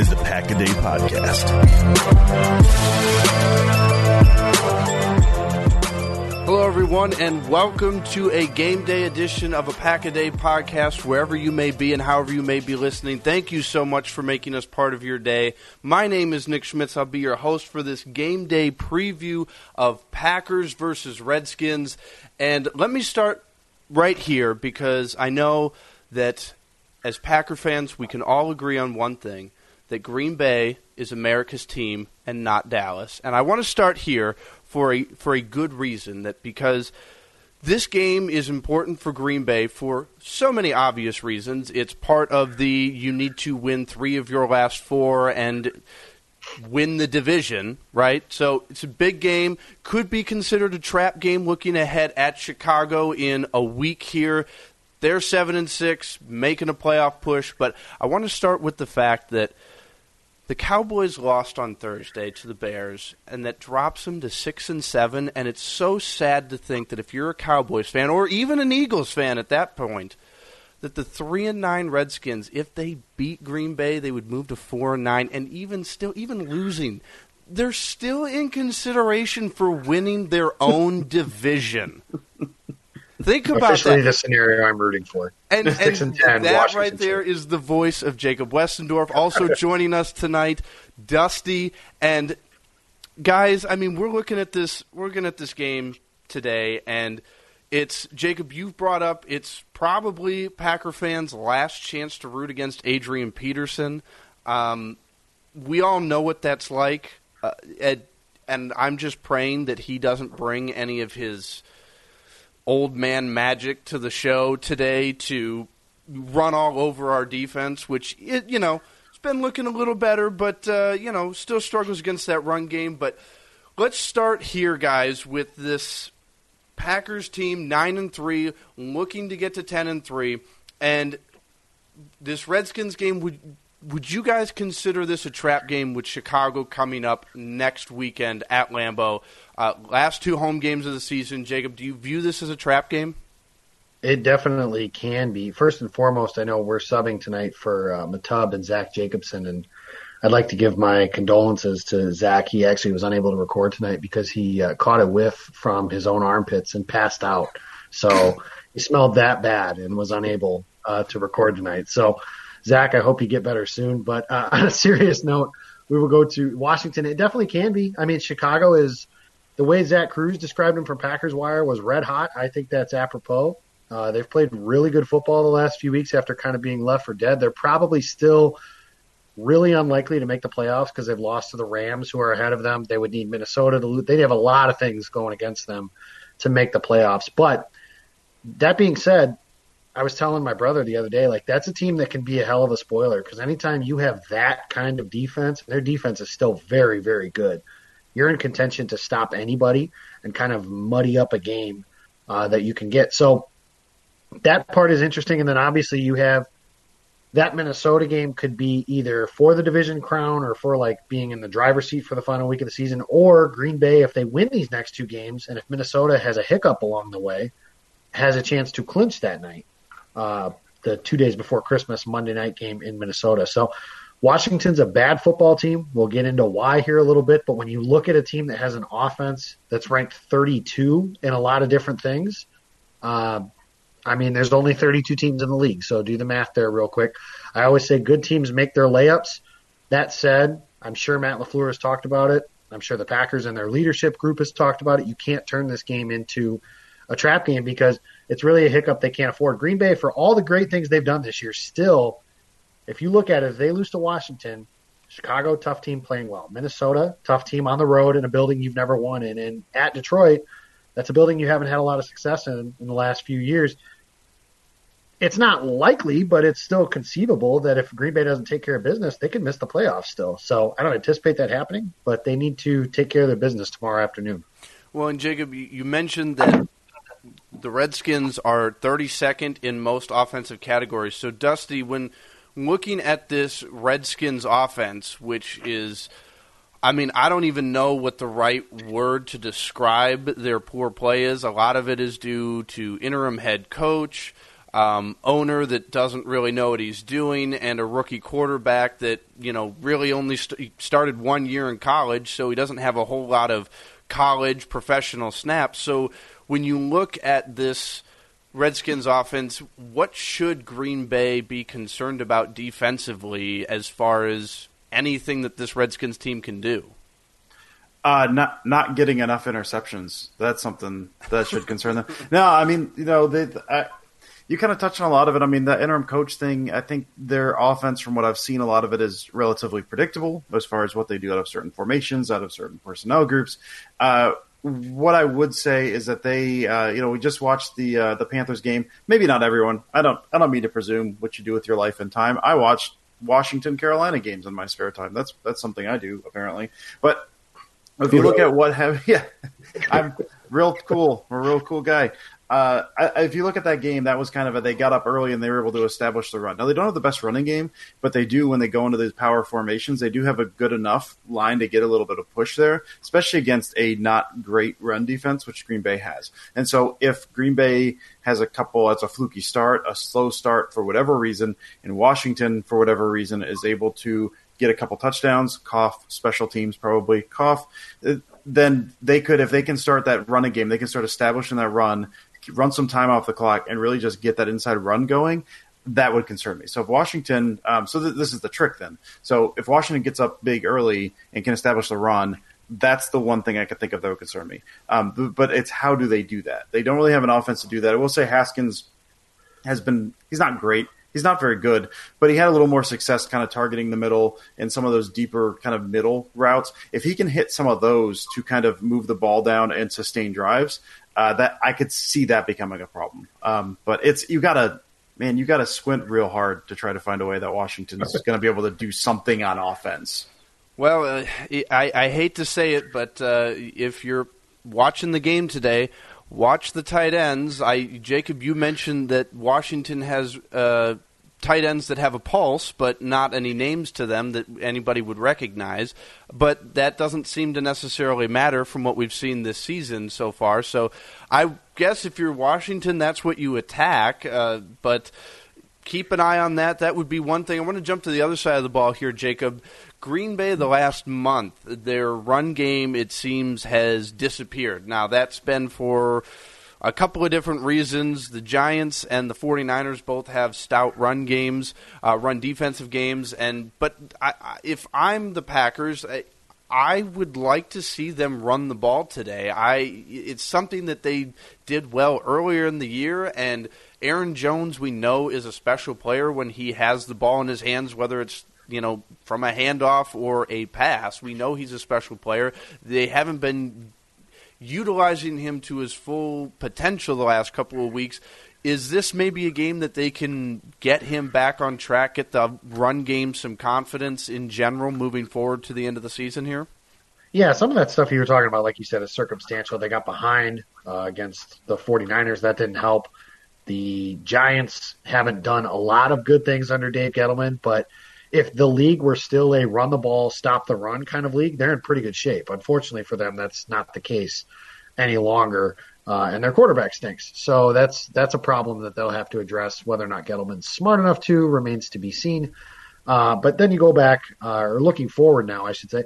Is the Pack a Day Podcast. Hello, everyone, and welcome to a game day edition of a Pack a Day podcast, wherever you may be and however you may be listening. Thank you so much for making us part of your day. My name is Nick Schmitz. I'll be your host for this game day preview of Packers versus Redskins. And let me start right here because I know that as Packer fans, we can all agree on one thing that Green Bay is America's team and not Dallas. And I want to start here for a for a good reason that because this game is important for Green Bay for so many obvious reasons. It's part of the you need to win 3 of your last 4 and win the division, right? So it's a big game. Could be considered a trap game looking ahead at Chicago in a week here. They're 7 and 6, making a playoff push, but I want to start with the fact that the Cowboys lost on Thursday to the Bears, and that drops them to six and seven. And it's so sad to think that if you're a Cowboys fan or even an Eagles fan at that point, that the three and nine Redskins, if they beat Green Bay, they would move to four and nine, and even still, even losing, they're still in consideration for winning their own division. Think about Officially that. the scenario I'm rooting for. And, and and ten, that Washington right there is the voice of Jacob Westendorf. Also joining us tonight, Dusty and guys. I mean, we're looking at this. We're looking at this game today, and it's Jacob. You've brought up it's probably Packer fans' last chance to root against Adrian Peterson. Um, we all know what that's like, uh, and, and I'm just praying that he doesn't bring any of his old man magic to the show today to run all over our defense, which it, you know it's been looking a little better, but uh, you know still struggles against that run game. But let's start here, guys, with this Packers team nine and three, looking to get to ten and three, and this Redskins game would. Would you guys consider this a trap game with Chicago coming up next weekend at Lambeau? Uh, last two home games of the season, Jacob. Do you view this as a trap game? It definitely can be. First and foremost, I know we're subbing tonight for uh, Matub and Zach Jacobson, and I'd like to give my condolences to Zach. He actually was unable to record tonight because he uh, caught a whiff from his own armpits and passed out. So he smelled that bad and was unable uh, to record tonight. So Zach, I hope you get better soon. But uh, on a serious note, we will go to Washington. It definitely can be. I mean, Chicago is the way Zach Kruse described him from Packers Wire was red hot. I think that's apropos. Uh, they've played really good football the last few weeks after kind of being left for dead. They're probably still really unlikely to make the playoffs because they've lost to the Rams, who are ahead of them. They would need Minnesota to lose. They have a lot of things going against them to make the playoffs. But that being said, I was telling my brother the other day, like that's a team that can be a hell of a spoiler because anytime you have that kind of defense, their defense is still very, very good. You're in contention to stop anybody and kind of muddy up a game uh, that you can get. So that part is interesting. And then obviously you have that Minnesota game could be either for the division crown or for like being in the driver's seat for the final week of the season, or Green Bay, if they win these next two games, and if Minnesota has a hiccup along the way, has a chance to clinch that night, uh, the two days before Christmas Monday night game in Minnesota. So Washington's a bad football team. We'll get into why here a little bit, but when you look at a team that has an offense that's ranked 32 in a lot of different things, uh, I mean, there's only 32 teams in the league, so do the math there real quick. I always say good teams make their layups. That said, I'm sure Matt LaFleur has talked about it. I'm sure the Packers and their leadership group has talked about it. You can't turn this game into a trap game because it's really a hiccup they can't afford. Green Bay, for all the great things they've done this year, still, if you look at it, if they lose to Washington, Chicago, tough team playing well. Minnesota, tough team on the road in a building you've never won in. And at Detroit, that's a building you haven't had a lot of success in in the last few years it's not likely, but it's still conceivable that if Green Bay doesn't take care of business, they could miss the playoffs still. So I don't anticipate that happening, but they need to take care of their business tomorrow afternoon. Well, and Jacob, you mentioned that the Redskins are 32nd in most offensive categories. So, Dusty, when looking at this Redskins offense, which is, I mean, I don't even know what the right word to describe their poor play is. A lot of it is due to interim head coach um, owner that doesn't really know what he's doing, and a rookie quarterback that you know really only st- started one year in college, so he doesn't have a whole lot of college professional snaps. So when you look at this Redskins offense, what should Green Bay be concerned about defensively as far as anything that this Redskins team can do? Uh, not not getting enough interceptions. That's something that should concern them. no, I mean, you know, they, I, you kind of touched on a lot of it. I mean, the interim coach thing, I think their offense, from what I've seen, a lot of it is relatively predictable as far as what they do out of certain formations, out of certain personnel groups. Uh, what I would say is that they, uh, you know, we just watched the uh, the Panthers game. Maybe not everyone. I don't. I don't mean to presume what you do with your life and time. I watched Washington Carolina games in my spare time. That's that's something I do apparently. But if you look at what have yeah, I'm real cool. I'm a real cool guy uh, if you look at that game, that was kind of a they got up early and they were able to establish the run. Now they don't have the best running game, but they do when they go into these power formations. They do have a good enough line to get a little bit of push there, especially against a not great run defense, which Green Bay has. And so if Green Bay has a couple, it's a fluky start, a slow start for whatever reason, and Washington for whatever reason is able to get a couple touchdowns, cough, special teams probably cough, then they could, if they can start that running game, they can start establishing that run run some time off the clock and really just get that inside run going, that would concern me. So if Washington, um, so th- this is the trick then. So if Washington gets up big early and can establish the run, that's the one thing I could think of that would concern me. Um, but it's how do they do that? They don't really have an offense to do that. I will say Haskins has been he's not great. He's not very good, but he had a little more success kind of targeting the middle and some of those deeper kind of middle routes. If he can hit some of those to kind of move the ball down and sustain drives, uh, that I could see that becoming a problem. Um, but it's you gotta man, you gotta squint real hard to try to find a way that Washington is going to be able to do something on offense. Well, uh, I, I hate to say it, but uh, if you're watching the game today, watch the tight ends. I Jacob, you mentioned that Washington has uh, tight ends that have a pulse, but not any names to them that anybody would recognize. But that doesn't seem to necessarily matter from what we've seen this season so far. So I guess if you're Washington, that's what you attack. Uh, but keep an eye on that. That would be one thing. I want to jump to the other side of the ball here, Jacob. Green Bay, the last month, their run game, it seems, has disappeared. Now, that's been for a couple of different reasons. The Giants and the 49ers both have stout run games, uh, run defensive games, and but I, I, if I'm the Packers, I, I would like to see them run the ball today. I it's something that they did well earlier in the year and Aaron Jones we know is a special player when he has the ball in his hands whether it's you know from a handoff or a pass. We know he's a special player. They haven't been utilizing him to his full potential the last couple of weeks. Is this maybe a game that they can get him back on track, get the run game some confidence in general moving forward to the end of the season here? Yeah, some of that stuff you were talking about, like you said, is circumstantial. They got behind uh, against the 49ers. That didn't help. The Giants haven't done a lot of good things under Dave Gettleman, but if the league were still a run the ball, stop the run kind of league, they're in pretty good shape. Unfortunately for them, that's not the case any longer. Uh, and their quarterback stinks. So that's that's a problem that they'll have to address. Whether or not Gettleman's smart enough to remains to be seen. Uh, but then you go back, uh, or looking forward now, I should say,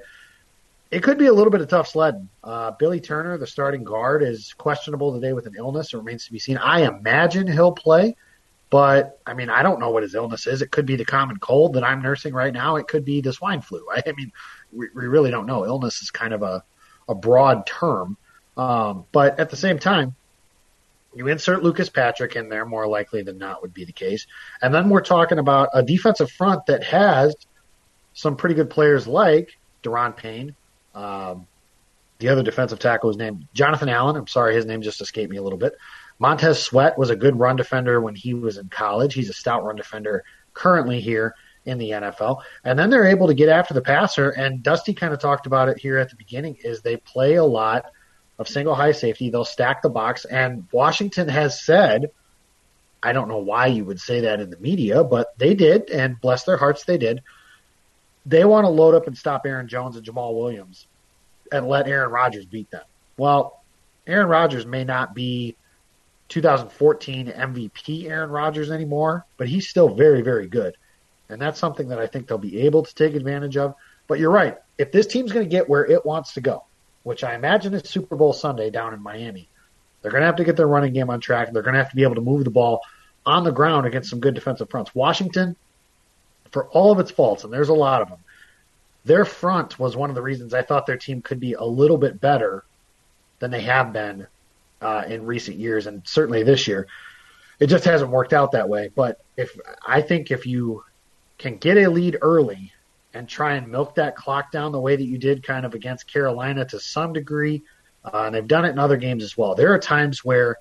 it could be a little bit of tough sledding. Uh, Billy Turner, the starting guard, is questionable today with an illness. It remains to be seen. I imagine he'll play, but I mean, I don't know what his illness is. It could be the common cold that I'm nursing right now. It could be the swine flu. I, I mean, we, we, really don't know. Illness is kind of a, a broad term. Um, but at the same time, you insert Lucas Patrick in there, more likely than not would be the case. And then we're talking about a defensive front that has some pretty good players like Da'Ron Payne. Um, the other defensive tackle is named Jonathan Allen. I'm sorry, his name just escaped me a little bit. Montez Sweat was a good run defender when he was in college. He's a stout run defender currently here in the NFL. And then they're able to get after the passer. And Dusty kind of talked about it here at the beginning is they play a lot of single high safety. They'll stack the box. And Washington has said, I don't know why you would say that in the media, but they did, and bless their hearts, they did. They want to load up and stop Aaron Jones and Jamaal Williams and let Aaron Rodgers beat them. Well, Aaron Rodgers may not be 2014 MVP Aaron Rodgers anymore, but he's still very, very good. And that's something that I think they'll be able to take advantage of. But you're right. If this team's going to get where it wants to go, which I imagine is Super Bowl Sunday down in Miami, they're going to have to get their running game on track. They're going to have to be able to move the ball on the ground against some good defensive fronts. Washington, for all of its faults, and there's a lot of them, their front was one of the reasons I thought their team could be a little bit better than they have been uh, in recent years, and certainly this year. It just hasn't worked out that way. But if I think if you can get a lead early and try and milk that clock down the way that you did kind of against Carolina to some degree, uh, and they've done it in other games as well. There are times where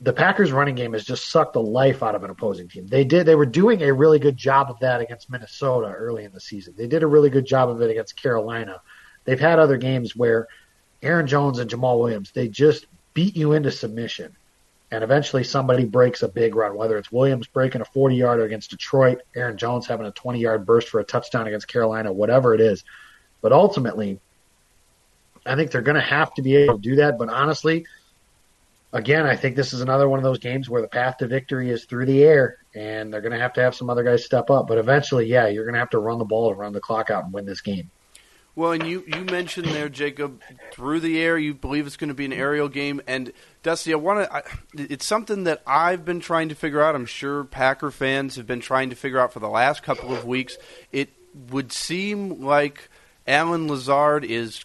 the Packers running game has just sucked the life out of an opposing team. They did they were doing a really good job of that against Minnesota early in the season. They did a really good job of it against Carolina. They've had other games where Aaron Jones and Jamaal Williams, they just beat you into submission. And eventually somebody breaks a big run, whether it's Williams breaking a 40 yarder against Detroit, Aaron Jones having a 20 yard burst for a touchdown against Carolina, whatever it is. But ultimately, I think they're going to have to be able to do that. But honestly, again, I think this is another one of those games where the path to victory is through the air, and they're going to have to have some other guys step up. But eventually, yeah, you're going to have to run the ball and run the clock out and win this game. Well, and you, you mentioned there, Jacob, through the air, you believe it's going to be an aerial game. And Dusty, I want to. It's something that I've been trying to figure out. I'm sure Packer fans have been trying to figure out for the last couple of weeks. It would seem like Allen Lazard is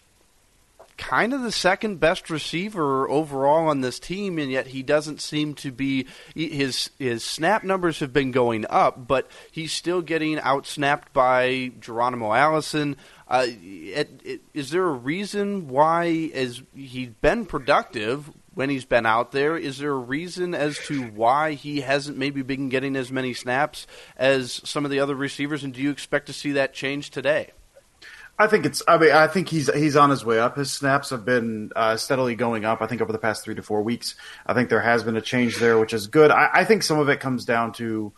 kind of the second best receiver overall on this team, and yet he doesn't seem to be. His his snap numbers have been going up, but he's still getting outsnapped by Geronimo Allison. Uh, it, it, is there a reason why, as he's been productive when he's been out there, is there a reason as to why he hasn't maybe been getting as many snaps as some of the other receivers? And do you expect to see that change today? I think it's. I mean, I think he's he's on his way up. His snaps have been uh, steadily going up. I think over the past three to four weeks, I think there has been a change there, which is good. I, I think some of it comes down to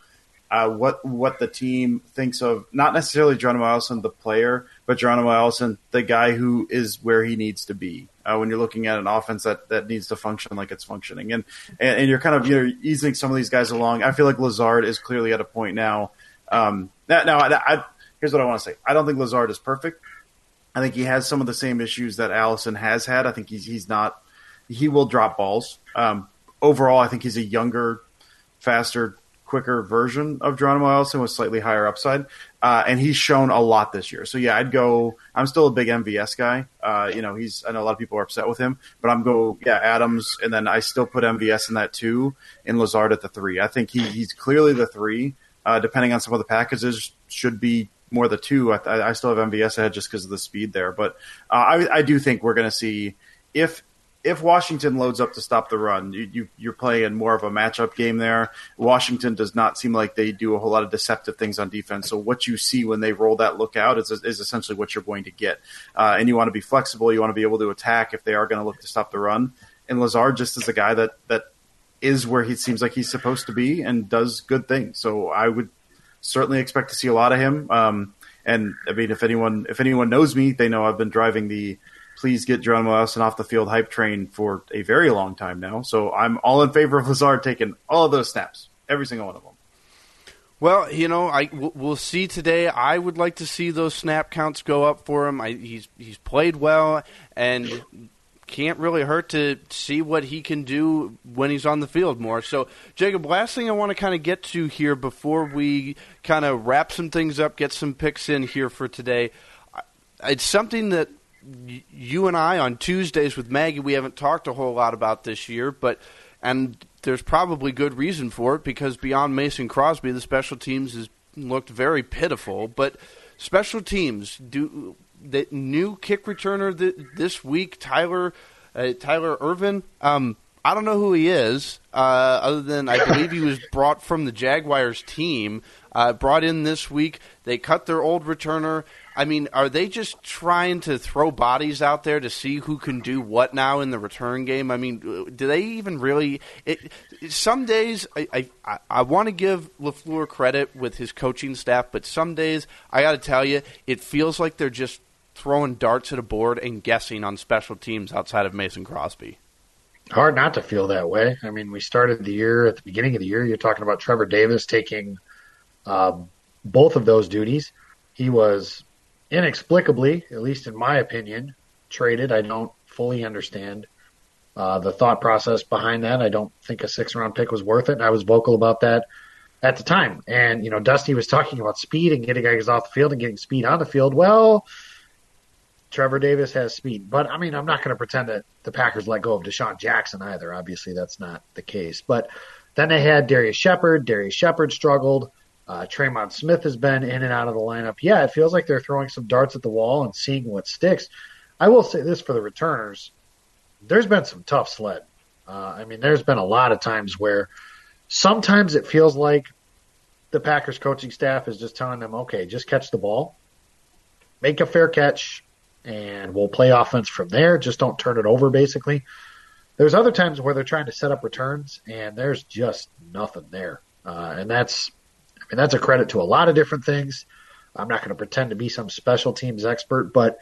uh, what what the team thinks of not necessarily Geronimo Allison, the player, but Geronimo Allison, the guy who is where he needs to be. Uh, when you're looking at an offense that, that needs to function like it's functioning, and, and, and you're kind of you know easing some of these guys along. I feel like Lazard is clearly at a point now. Um, now, now I, I, here's what I want to say. I don't think Lazard is perfect. I think he has some of the same issues that Allison has had. I think he's he's not he will drop balls. Um, overall, I think he's a younger, faster, quicker version of Geronimo Allison with slightly higher upside. Uh, and he's shown a lot this year. So yeah, I'd go. I'm still a big MVS guy. Uh, you know, he's. I know a lot of people are upset with him, but I'm go. Yeah, Adams, and then I still put MVS in that two, and Lazard at the three. I think he, he's clearly the three. Uh, depending on some of the packages, should be more the two. I, I still have MVS ahead just because of the speed there, but uh, I, I do think we're going to see if if Washington loads up to stop the run, you, you, are playing more of a matchup game there. Washington does not seem like they do a whole lot of deceptive things on defense. So what you see when they roll that look out is, is essentially what you're going to get. Uh, and you want to be flexible. You want to be able to attack if they are going to look to stop the run. And Lazard just is a guy that that is where he seems like he's supposed to be and does good things. So I would certainly expect to see a lot of him. Um, and I mean, if anyone if anyone knows me, they know I've been driving the please get Geronimo Allison off the field hype train for a very long time now. So I'm all in favor of Lazard taking all of those snaps, every single one of them. Well, you know, I we'll see today. I would like to see those snap counts go up for him. I, he's he's played well and can't really hurt to see what he can do when he's on the field more. So, Jacob, last thing I want to kind of get to here before we kind of wrap some things up, get some picks in here for today. It's something that you and I on Tuesdays with Maggie, we haven't talked a whole lot about this year, but and there's probably good reason for it because beyond Mason Crosby, the special teams has looked very pitiful. But special teams do the new kick returner th- this week, Tyler uh, Tyler Ervin. Um, I don't know who he is, uh, other than I believe he was brought from the Jaguars team, uh, brought in this week. They cut their old returner. I mean, are they just trying to throw bodies out there to see who can do what now in the return game? I mean, do they even really? It, some days I I, I want to give Lafleur credit with his coaching staff, but some days I got to tell you, it feels like they're just throwing darts at a board and guessing on special teams outside of Mason Crosby. Hard not to feel that way. I mean, we started the year at the beginning of the year. You're talking about Trevor Davis taking uh, both of those duties. He was inexplicably, at least in my opinion, traded. I don't fully understand uh, the thought process behind that. I don't think a six round pick was worth it. I was vocal about that at the time. And, you know, Dusty was talking about speed and getting guys off the field and getting speed on the field. Well, Trevor Davis has speed. But, I mean, I'm not going to pretend that the Packers let go of DeSean Jackson either. Obviously, that's not the case. But then they had Darrius Shepherd. Darrius Shepherd struggled. Uh, Tremon Smith has been in and out of the lineup. Yeah, it feels like they're throwing some darts at the wall and seeing what sticks. I will say this for the returners: there's been some tough sled. Uh, I mean, there's been a lot of times where sometimes it feels like the Packers coaching staff is just telling them, "Okay, just catch the ball, make a fair catch, and we'll play offense from there. Just don't turn it over." Basically, there's other times where they're trying to set up returns, and there's just nothing there, uh, and that's I mean, that's a credit to a lot of different things. I'm not going to pretend to be some special teams expert, but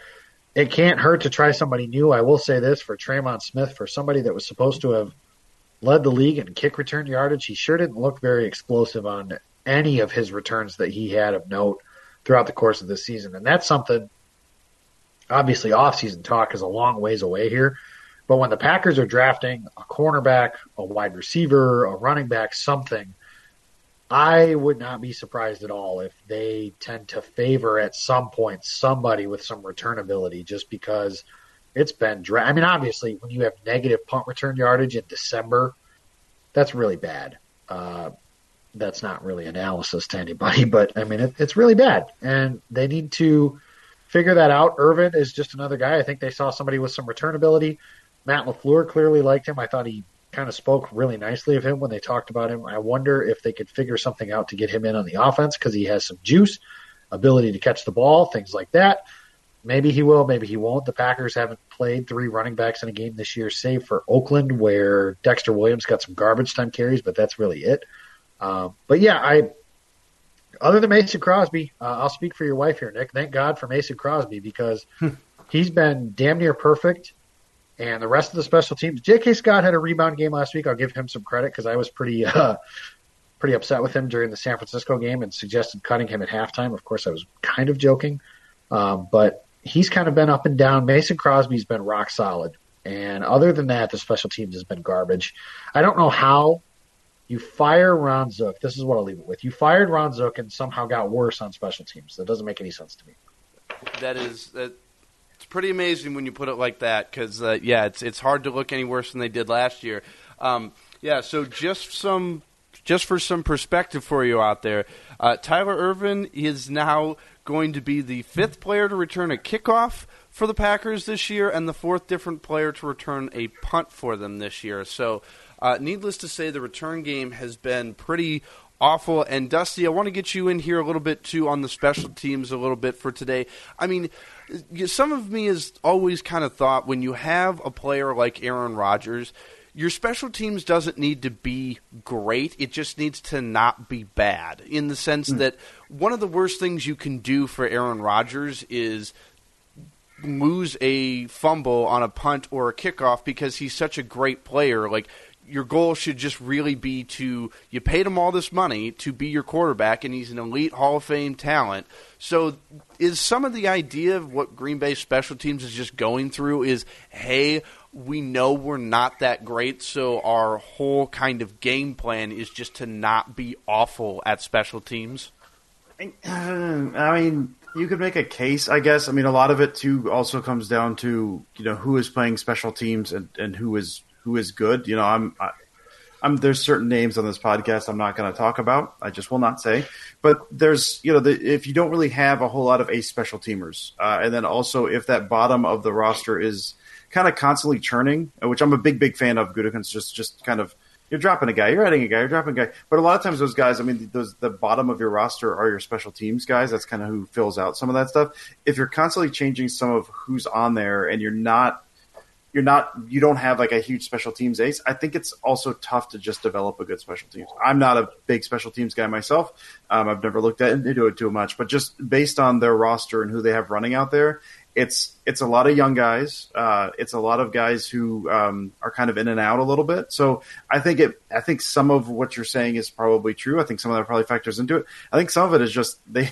it can't hurt to try somebody new. I will say this for Tremon Smith, for somebody that was supposed to have led the league in kick return yardage, he sure didn't look very explosive on any of his returns that he had of note throughout the course of the season. And that's something, obviously, offseason talk is a long ways away here. But when the Packers are drafting a cornerback, a wide receiver, a running back, something – I would not be surprised at all if they tend to favor at some point somebody with some return ability just because it's been dra- I mean, obviously, when you have negative punt return yardage in December, that's really bad. Uh, that's not really analysis to anybody, but I mean, it, it's really bad. And they need to figure that out. Ervin is just another guy. I think they saw somebody with some return ability. Matt LaFleur clearly liked him. I thought he kind of spoke really nicely of him when they talked about him. I wonder if they could figure something out to get him in on the offense because he has some juice, ability to catch the ball, things like that. Maybe he will, maybe he won't. The Packers haven't played three running backs in a game this year, save for Oakland, where Dexter Williams got some garbage time carries, but that's really it. Um, but yeah, I other than Mason Crosby, uh, I'll speak for your wife here, Nick. Thank God for Mason Crosby because hmm. he's been damn near perfect and the rest of the special teams. J.K. Scott had a rebound game last week. I'll give him some credit because I was pretty uh, pretty upset with him during the San Francisco game and suggested cutting him at halftime. Of course, I was kind of joking, um, but he's kind of been up and down. Mason Crosby's been rock solid. And other than that, the special teams has been garbage. I don't know how you fire Ron Zook. This is what I'll leave it with. You fired Ron Zook and somehow got worse on special teams. That doesn't make any sense to me. That is that. It's pretty amazing when you put it like that because uh, yeah, it's it's hard to look any worse than they did last year. Um, yeah, so just some just for some perspective for you out there, uh, Tyler Ervin is now going to be the fifth player to return a kickoff for the Packers this year and the fourth different player to return a punt for them this year. So, uh, needless to say, the return game has been pretty awful. And Dusty, I want to get you in here a little bit too on the special teams a little bit for today. I mean, some of me has always kind of thought when you have a player like Aaron Rodgers – your special teams doesn't need to be great. It just needs to not be bad in the sense mm. that one of the worst things you can do for Aaron Rodgers is lose a fumble on a punt or a kickoff because he's such a great player. Like your goal should just really be to you paid him all this money to be your quarterback and he's an elite Hall of Fame talent. So is some of the idea of what Green Bay special teams is just going through is hey, we know we're not that great, so our whole kind of game plan is just to not be awful at special teams. I mean, you could make a case, I guess. I mean, a lot of it too also comes down to you know who is playing special teams and, and who is who is good. You know, I'm I, I'm there's certain names on this podcast I'm not going to talk about. I just will not say. But there's you know the, if you don't really have a whole lot of ace special teamers, uh, and then also if that bottom of the roster is kind of constantly churning, which I'm a big, big fan of. Gutekunst just just kind of you're dropping a guy, you're adding a guy, you're dropping a guy. But a lot of times those guys, I mean, those the bottom of your roster are your special teams guys. That's kind of who fills out some of that stuff. If you're constantly changing some of who's on there, and you're not you're not you don't have like a huge special teams ace. I think it's also tough to just develop a good special teams. I'm not a big special teams guy myself. Um, I've never looked at into it too much, but just based on their roster and who they have running out there, it's it's a lot of young guys. Uh, it's a lot of guys who um, are kind of in and out a little bit. So I think it. I think some of what you're saying is probably true. I think some of that probably factors into it. I think some of it is just they.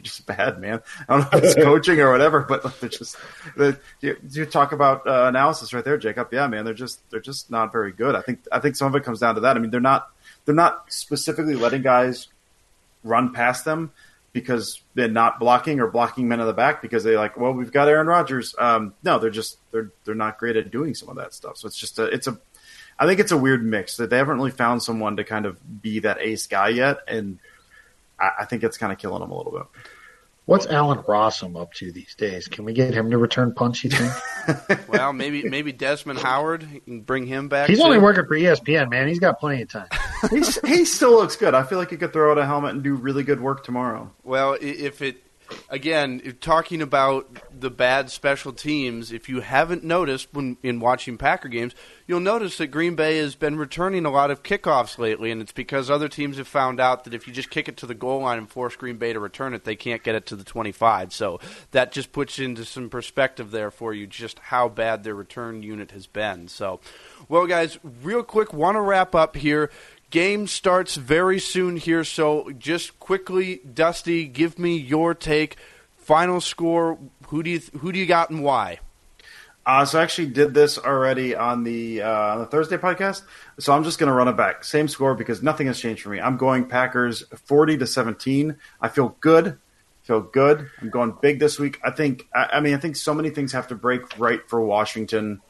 They're just bad, man. I don't know if it's coaching or whatever, but they're just. They, you, you, talk about uh, analysis right there, Jacob. Yeah, man, they're just they're just not very good. I think I think some of it comes down to that. I mean, they're not they're not specifically letting guys run past them because they're not blocking or blocking men in the back because they like, well, we've got Aaron Rodgers. Um, no, they're just they're they're not great at doing some of that stuff. So it's just a it's a I think it's a weird mix that they haven't really found someone to kind of be that ace guy yet, and I, I think it's kind of killing him a little bit. What's Allen Rossum up to these days? Can we get him to return punch? You think? well, maybe maybe Desmond Howard can bring him back. He's too. only working for ESPN, man. He's got plenty of time. he still looks good. I feel like he could throw out a helmet and do really good work tomorrow. Well, if it again, talking about the bad special teams, if you haven't noticed when in watching Packer games, you'll notice that Green Bay has been returning a lot of kickoffs lately, and it's because other teams have found out that if you just kick it to the goal line and force Green Bay to return it, they can't get it to the 25. So that just puts into some perspective there for you just how bad their return unit has been. So, well, guys, real quick, want to wrap up here. Game starts very soon here, so just quickly, Dusty, give me your take. Final score. Who do you who do you got and why? Uh, so I actually did this already on the uh, on the Thursday podcast. So I'm just going to run it back. Same score because nothing has changed for me. I'm going Packers 40 to 17. I feel good. Feel good. I'm going big this week. I think. I, I mean, I think so many things have to break right for Washington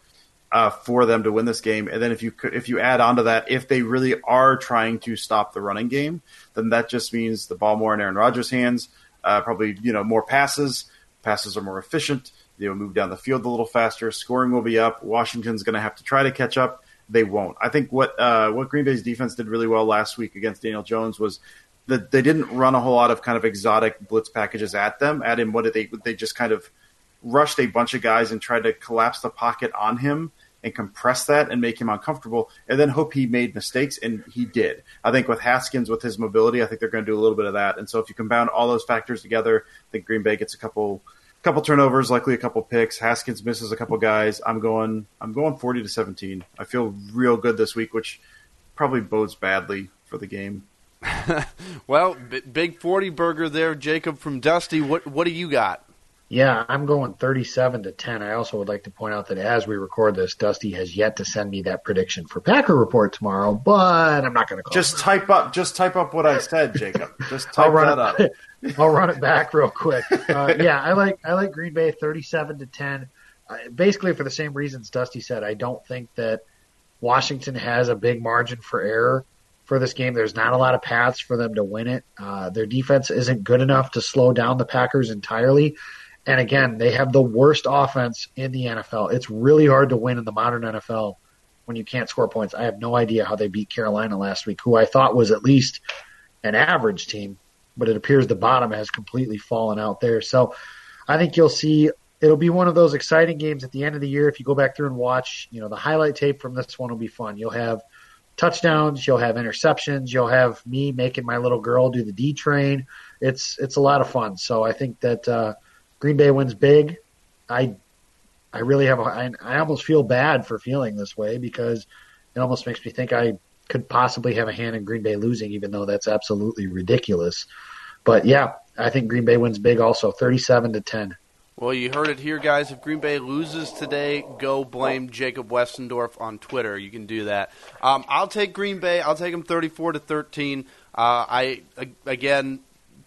uh, for them to win this game. And then if you if you add on to that, if they really are trying to stop the running game, then that just means the ball more in Aaron Rodgers' hands. Uh, probably you know more passes. Passes are more efficient. They will move down the field a little faster. Scoring will be up. Washington's going to have to try to catch up. They won't. I think what uh, what Green Bay's defense did really well last week against Daniel Jones was that they didn't run a whole lot of kind of exotic blitz packages at them. At him, what did they? They just kind of rushed a bunch of guys and tried to collapse the pocket on him and compress that and make him uncomfortable, and then hope he made mistakes, and he did. I think with Haskins, with his mobility, I think they're going to do a little bit of that. And so if you combine all those factors together, I think Green Bay gets a couple couple turnovers, likely a couple picks. Haskins misses a couple guys. I'm going I'm going 40 to 17. I feel real good this week, which probably bodes badly for the game. well, b- big 40 burger there, Jacob from Dusty. What what do you got? Yeah, I'm going 37 to 10. I also would like to point out that as we record this, Dusty has yet to send me that prediction for Packer report tomorrow, but I'm not going to call Just it. type up. Just type up what I said, Jacob. Just type I'll run that it. up. I'll run it back real quick. Uh, yeah, I like I like Green Bay 37 to 10. Uh, basically for the same reasons Dusty said. I don't think that Washington has a big margin for error for this game. There's not a lot of paths for them to win it. Uh, their defense isn't good enough to slow down the Packers entirely. And again, they have the worst offense in the NFL. It's really hard to win in the modern NFL when you can't score points. I have no idea how they beat Carolina last week, who I thought was at least an average team, but it appears the bottom has completely fallen out there. So I think you'll see it'll be one of those exciting games at the end of the year. If you go back through and watch, you know, the highlight tape from this one will be fun. You'll have touchdowns, you'll have interceptions, you'll have me making my little girl do the D train. It's it's a lot of fun. So I think that uh, Green Bay wins big. I I really have a, I, I almost feel bad for feeling this way because it almost makes me think I could possibly have a hand in Green Bay losing, even though that's absolutely ridiculous. But yeah, I think Green Bay wins big also, thirty-seven to ten. Well, you heard it here, guys. If Green Bay loses today, go blame Jacob Westendorf on Twitter. You can do that. Um, I'll take Green Bay. I'll take them 34 to 13. Uh, I again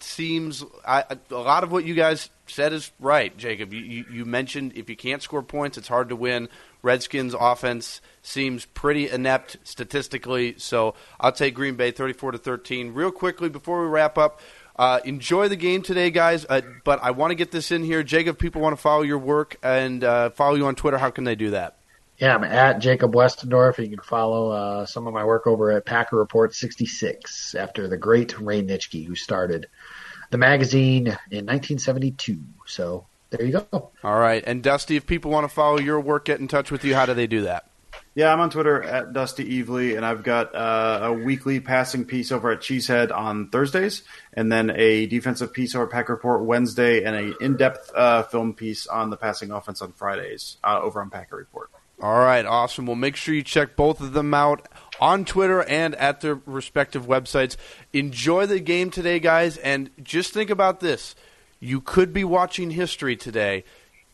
seems I, a lot of what you guys said is right, Jacob. You, you, you mentioned if you can't score points, it's hard to win. Redskins offense seems pretty inept statistically, so I'll take Green Bay 34 to 13. Real quickly before we wrap up, uh, enjoy the game today, guys. Uh, but I want to get this in here, Jacob. People want to follow your work and uh, follow you on Twitter. How can they do that? Yeah, I'm at Jacob Westendorf. You can follow uh, some of my work over at Packer Report 66 after the great Ray Nitschke, who started the magazine in 1972. So there you go. All right. And Dusty, if people want to follow your work, get in touch with you, how do they do that? Yeah, I'm on Twitter at Dusty Evely, and I've got uh, a weekly passing piece over at Cheesehead on Thursdays, and then a defensive piece over at Pack Report Wednesday, and an in-depth uh, film piece on the passing offense on Fridays uh, over on Packer Report. All right, awesome. Well, make sure you check both of them out on Twitter and at their respective websites. Enjoy the game today, guys, and just think about this. You could be watching history today.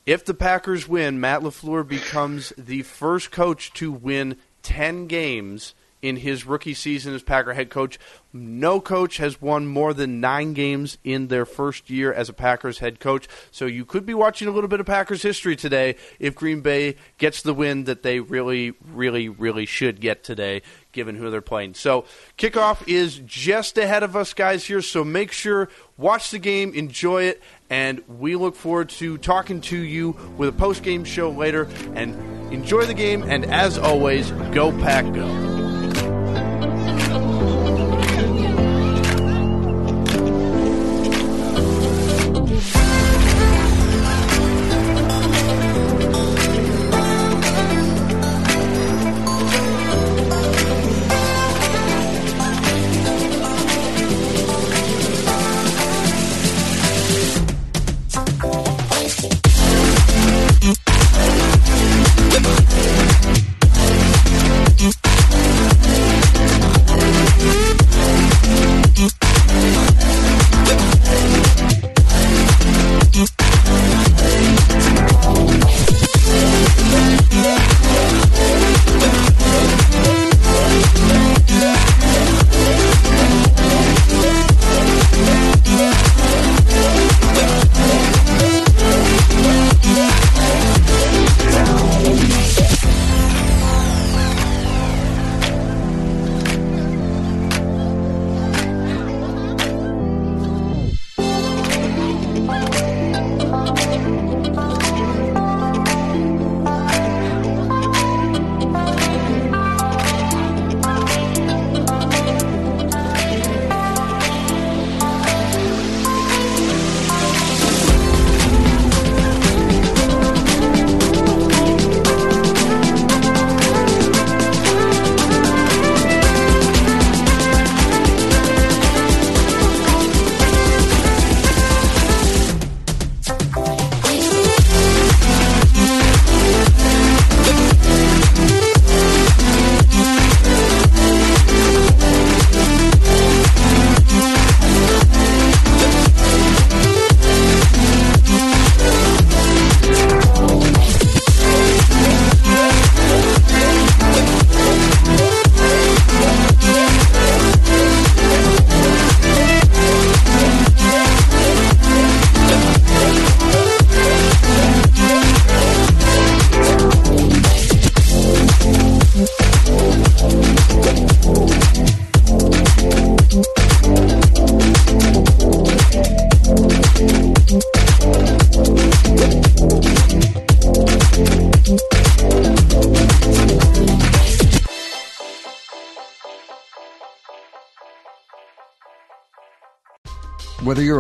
If the Packers win, Matt LaFleur becomes the first coach to win 10 games in his rookie season as Packer head coach. No coach has won more than nine games in their first year as a Packers head coach. So you could be watching a little bit of Packers history today if Green Bay gets the win that they really, really, really should get today, given who they're playing. So kickoff is just ahead of us, guys, here. So make sure, watch the game, enjoy it, and we look forward to talking to you with a post game show later. And enjoy the game, and as always, go Pack Go.